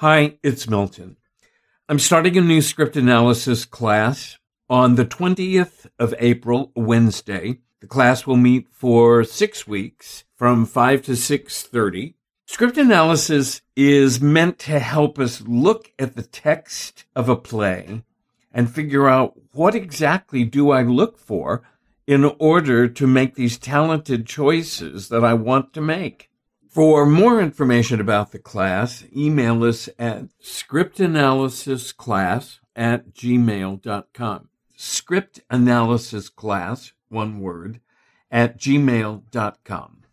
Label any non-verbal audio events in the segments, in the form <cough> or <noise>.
Hi, it's Milton. I'm starting a new script analysis class on the 20th of April, Wednesday. The class will meet for six weeks from 5 to 6.30. Script analysis is meant to help us look at the text of a play and figure out what exactly do I look for in order to make these talented choices that I want to make. For more information about the class, email us at scriptanalysisclass at gmail.com. Script analysis class, one word, at gmail.com.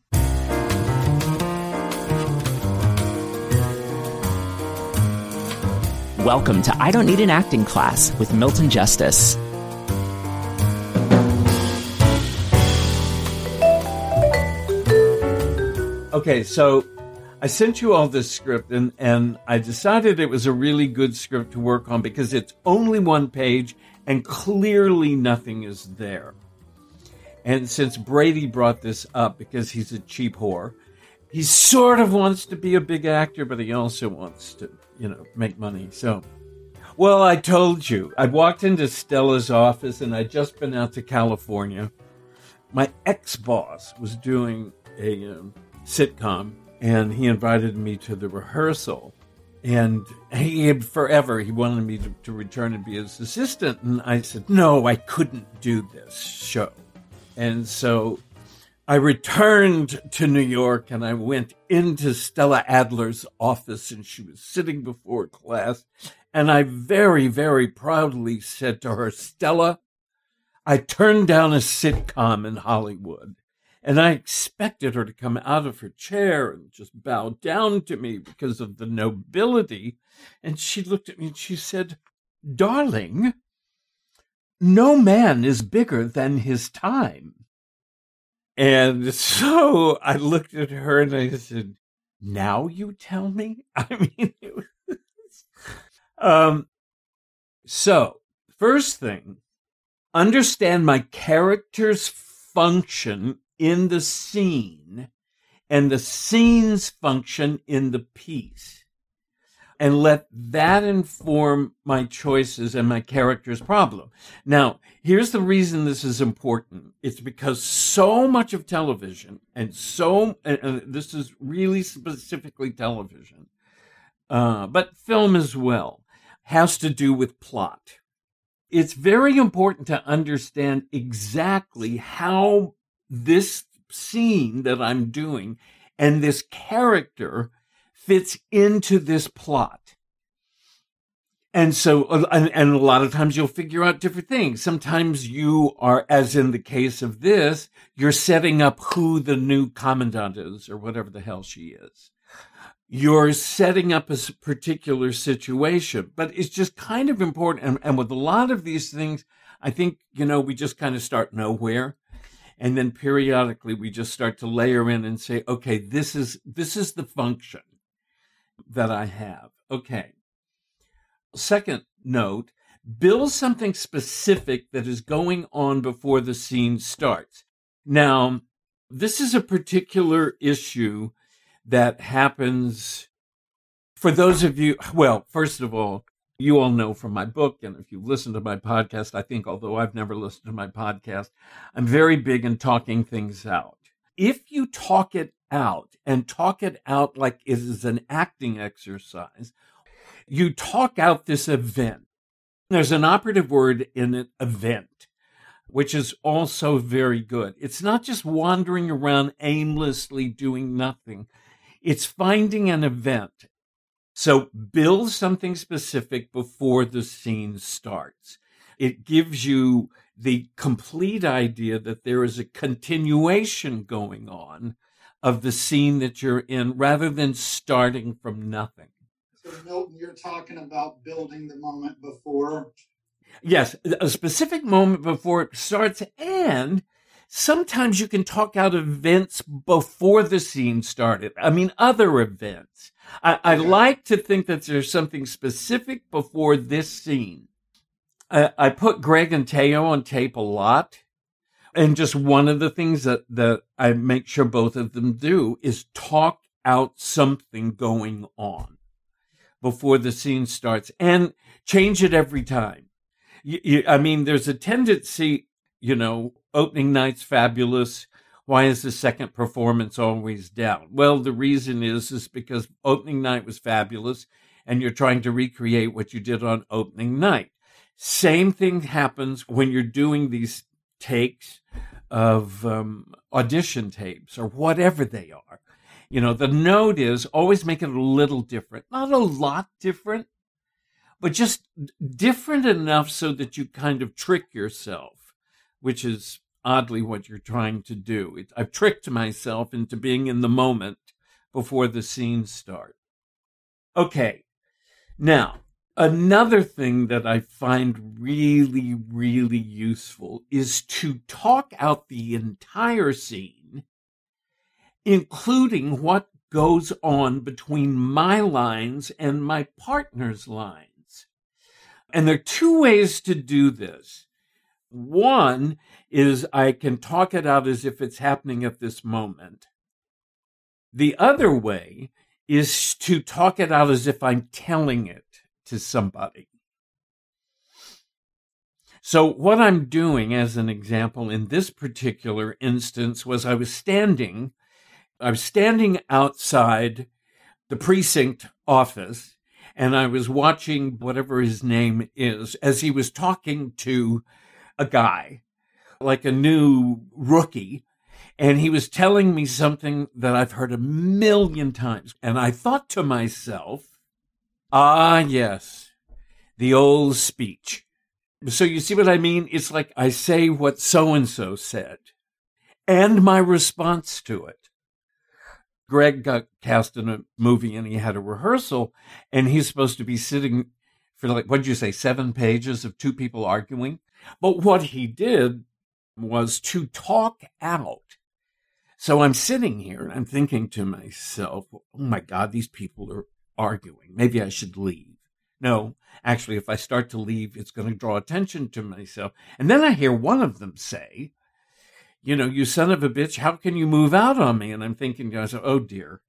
Welcome to I Don't Need an Acting Class with Milton Justice. Okay, so I sent you all this script and, and I decided it was a really good script to work on because it's only one page and clearly nothing is there. And since Brady brought this up because he's a cheap whore, he sort of wants to be a big actor, but he also wants to, you know, make money. So, well, I told you. I'd walked into Stella's office and I'd just been out to California. My ex boss was doing a um, sitcom, and he invited me to the rehearsal. And he had forever he wanted me to, to return and be his assistant, and I said no, I couldn't do this show. And so I returned to New York and I went into Stella Adler's office and she was sitting before class. And I very, very proudly said to her, Stella, I turned down a sitcom in Hollywood and I expected her to come out of her chair and just bow down to me because of the nobility. And she looked at me and she said, Darling, no man is bigger than his time. And <laughs> so I looked at her and I said, Now you tell me? <laughs> I mean, it was, <laughs> um, so first thing, understand my character's function in the scene and the scene's function in the piece. And let that inform my choices and my character's problem. Now, here's the reason this is important. It's because so much of television and so, and this is really specifically television, uh, but film as well, has to do with plot. It's very important to understand exactly how this scene that I'm doing and this character fits into this plot. And so, and, and, a lot of times you'll figure out different things. Sometimes you are, as in the case of this, you're setting up who the new commandant is or whatever the hell she is. You're setting up a particular situation, but it's just kind of important. And, and with a lot of these things, I think, you know, we just kind of start nowhere and then periodically we just start to layer in and say okay this is this is the function that i have. Okay. Second note build something specific that is going on before the scene starts. Now this is a particular issue that happens for those of you well first of all you all know from my book, and if you listen to my podcast, I think, although I've never listened to my podcast, I'm very big in talking things out. If you talk it out and talk it out like it is an acting exercise, you talk out this event. There's an operative word in it, event, which is also very good. It's not just wandering around aimlessly doing nothing. It's finding an event so build something specific before the scene starts. It gives you the complete idea that there is a continuation going on of the scene that you're in rather than starting from nothing. So, Milton, you're talking about building the moment before. Yes, a specific moment before it starts, and sometimes you can talk out events before the scene started. I mean, other events. I, I like to think that there's something specific before this scene. I, I put Greg and Teo on tape a lot. And just one of the things that, that I make sure both of them do is talk out something going on before the scene starts and change it every time. You, you, I mean, there's a tendency, you know, opening night's fabulous. Why is the second performance always down? Well, the reason is is because opening night was fabulous and you're trying to recreate what you did on opening night. Same thing happens when you're doing these takes of um, audition tapes or whatever they are. You know, the note is always make it a little different, not a lot different, but just different enough so that you kind of trick yourself, which is oddly what you're trying to do. It, I've tricked myself into being in the moment before the scenes start. Okay. Now, another thing that I find really, really useful is to talk out the entire scene, including what goes on between my lines and my partner's lines. And there are two ways to do this. One is I can talk it out as if it's happening at this moment. The other way is to talk it out as if I'm telling it to somebody. So, what I'm doing as an example in this particular instance was I was standing, I was standing outside the precinct office and I was watching whatever his name is as he was talking to a guy, like a new rookie. And he was telling me something that I've heard a million times. And I thought to myself, ah, yes, the old speech. So you see what I mean? It's like I say what so and so said and my response to it. Greg got cast in a movie and he had a rehearsal and he's supposed to be sitting for like, what did you say, seven pages of two people arguing? But what he did was to talk out. So I'm sitting here and I'm thinking to myself, oh my God, these people are arguing. Maybe I should leave. No, actually, if I start to leave, it's going to draw attention to myself. And then I hear one of them say, you know, you son of a bitch, how can you move out on me? And I'm thinking to myself, oh dear,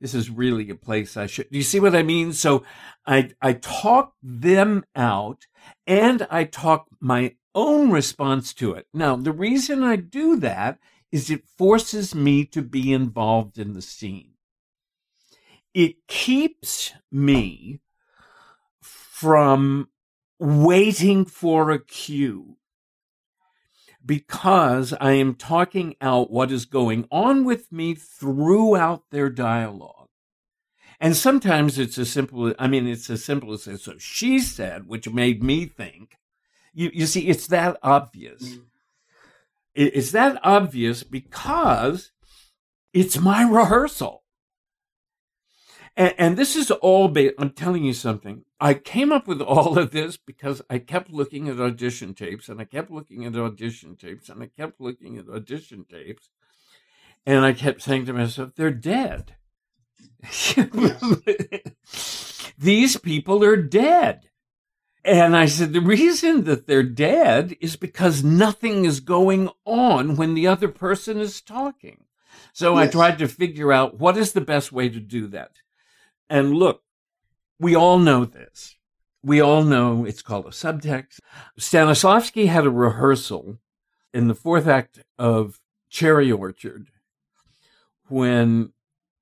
this is really a place I should. Do you see what I mean? So I, I talk them out and I talk my own response to it. Now, the reason I do that is it forces me to be involved in the scene. It keeps me from waiting for a cue because I am talking out what is going on with me throughout their dialogue. And sometimes it's as simple, I mean, it's as simple as, this. so she said, which made me think, you, you see, it's that obvious. Mm. It's that obvious because it's my rehearsal. And, and this is all based, I'm telling you something. I came up with all of this because I kept looking at audition tapes and I kept looking at audition tapes and I kept looking at audition tapes. And I kept saying to myself, they're dead. <laughs> These people are dead. And I said, the reason that they're dead is because nothing is going on when the other person is talking. So yes. I tried to figure out what is the best way to do that. And look, we all know this. We all know it's called a subtext. Stanislavski had a rehearsal in the fourth act of Cherry Orchard when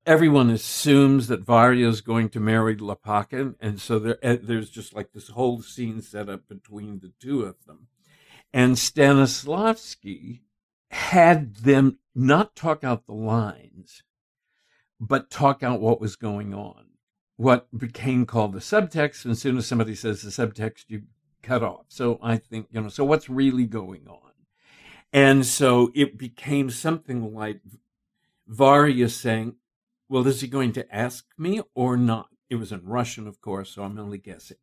everyone assumes that Varya is going to marry Lopakhin, and so there, eh, there's just like this whole scene set up between the two of them. And Stanislavski had them not talk out the lines, but talk out what was going on, what became called the subtext. And as soon as somebody says the subtext, you cut off. So I think, you know, so what's really going on? And so it became something like Varya saying, well, is he going to ask me or not? it was in Russian, of course, so I'm only guessing.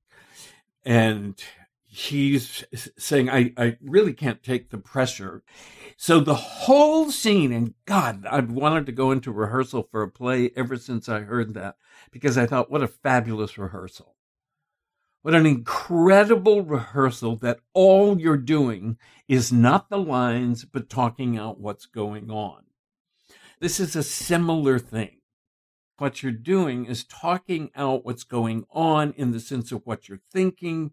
And he's saying, I, I really can't take the pressure. So the whole scene, and God, I've wanted to go into rehearsal for a play ever since I heard that because I thought, what a fabulous rehearsal. What an incredible rehearsal that all you're doing is not the lines, but talking out what's going on. This is a similar thing. What you're doing is talking out what's going on in the sense of what you're thinking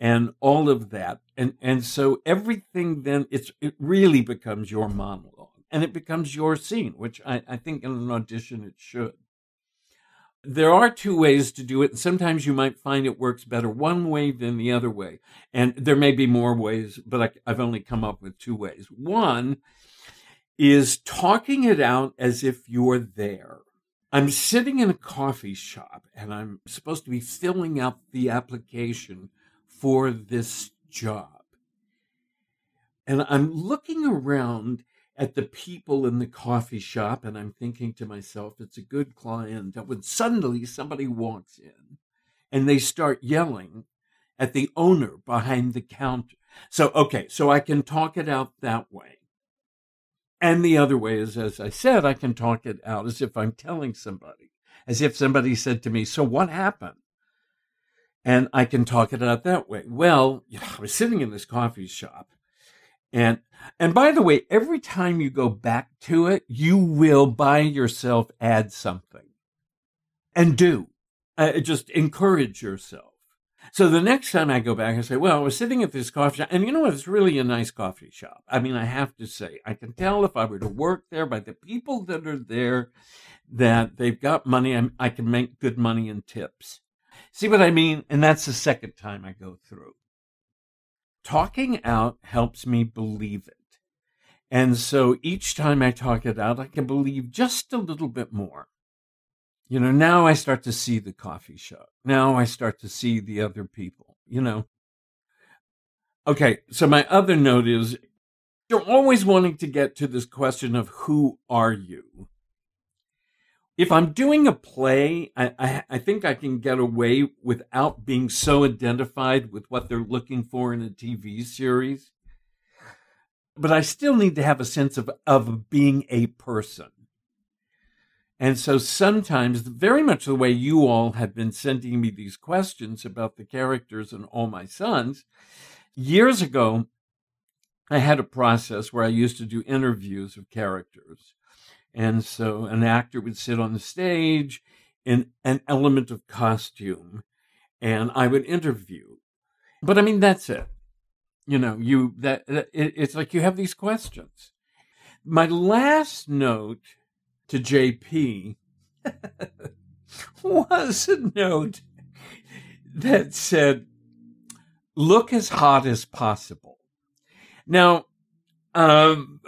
and all of that. And, and so everything then, it's, it really becomes your monologue and it becomes your scene, which I, I think in an audition it should. There are two ways to do it, and sometimes you might find it works better one way than the other way. And there may be more ways, but I, I've only come up with two ways. One is talking it out as if you're there. I'm sitting in a coffee shop and I'm supposed to be filling out the application for this job. And I'm looking around at the people in the coffee shop and I'm thinking to myself, it's a good client. When suddenly somebody walks in and they start yelling at the owner behind the counter. So, okay, so I can talk it out that way. And the other way is, as I said, I can talk it out as if I'm telling somebody, as if somebody said to me, So what happened? And I can talk it out that way. Well, I was sitting in this coffee shop and and by the way, every time you go back to it, you will by yourself add something. And do. Uh, just encourage yourself. So the next time I go back, I say, well, I was sitting at this coffee shop, and you know what? It's really a nice coffee shop. I mean, I have to say, I can tell if I were to work there by the people that are there that they've got money. I'm, I can make good money in tips. See what I mean? And that's the second time I go through. Talking out helps me believe it. And so each time I talk it out, I can believe just a little bit more. You know, now I start to see the coffee shop. Now I start to see the other people, you know. Okay, so my other note is you're always wanting to get to this question of who are you? if I'm doing a play, I, I, I, think I can get away without being so identified with what they're looking for in a TV series. But I still need to have a sense of, of being a person. And so sometimes, very much the way you all have been sending me these questions about the characters and All My Sons, years ago, I had a process where I used to do interviews of characters. And so an actor would sit on the stage in an element of costume and I would interview. But I mean, that's it. You know, you that, that it, it's like you have these questions. My last note to JP <laughs> was a note that said, look as hot as possible. Now, um,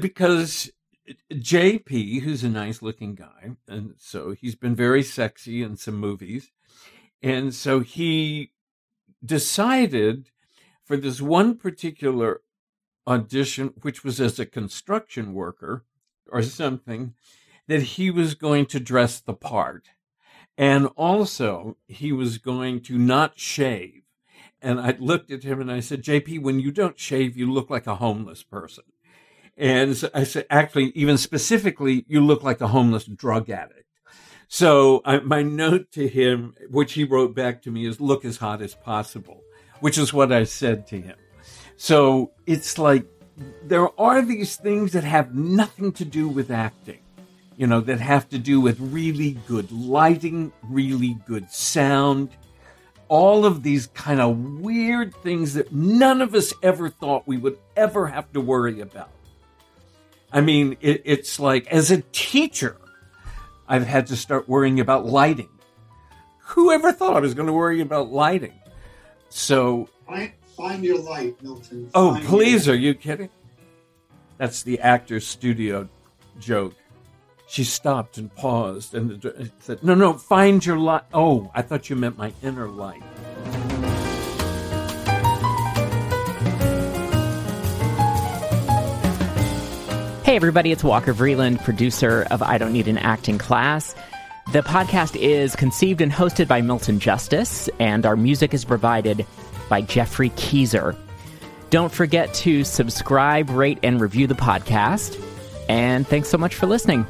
because JP, who's a nice looking guy, and so he's been very sexy in some movies. And so he decided for this one particular audition, which was as a construction worker or something, that he was going to dress the part. And also, he was going to not shave. And I looked at him and I said, JP, when you don't shave, you look like a homeless person. And so I said, actually, even specifically, you look like a homeless drug addict. So I, my note to him, which he wrote back to me, is look as hot as possible, which is what I said to him. So it's like there are these things that have nothing to do with acting, you know, that have to do with really good lighting, really good sound, all of these kind of weird things that none of us ever thought we would ever have to worry about. I mean, it, it's like as a teacher, I've had to start worrying about lighting. Who ever thought I was going to worry about lighting? So find, find your light, Milton. Oh, find please, are you kidding? That's the actor's studio joke. She stopped and paused and said, "No, no, find your light." Oh, I thought you meant my inner light. Hey, everybody, it's Walker Vreeland, producer of I Don't Need an Acting Class. The podcast is conceived and hosted by Milton Justice, and our music is provided by Geoffrey Keezer. Don't forget to subscribe, rate, and review the podcast. And thanks so much for listening.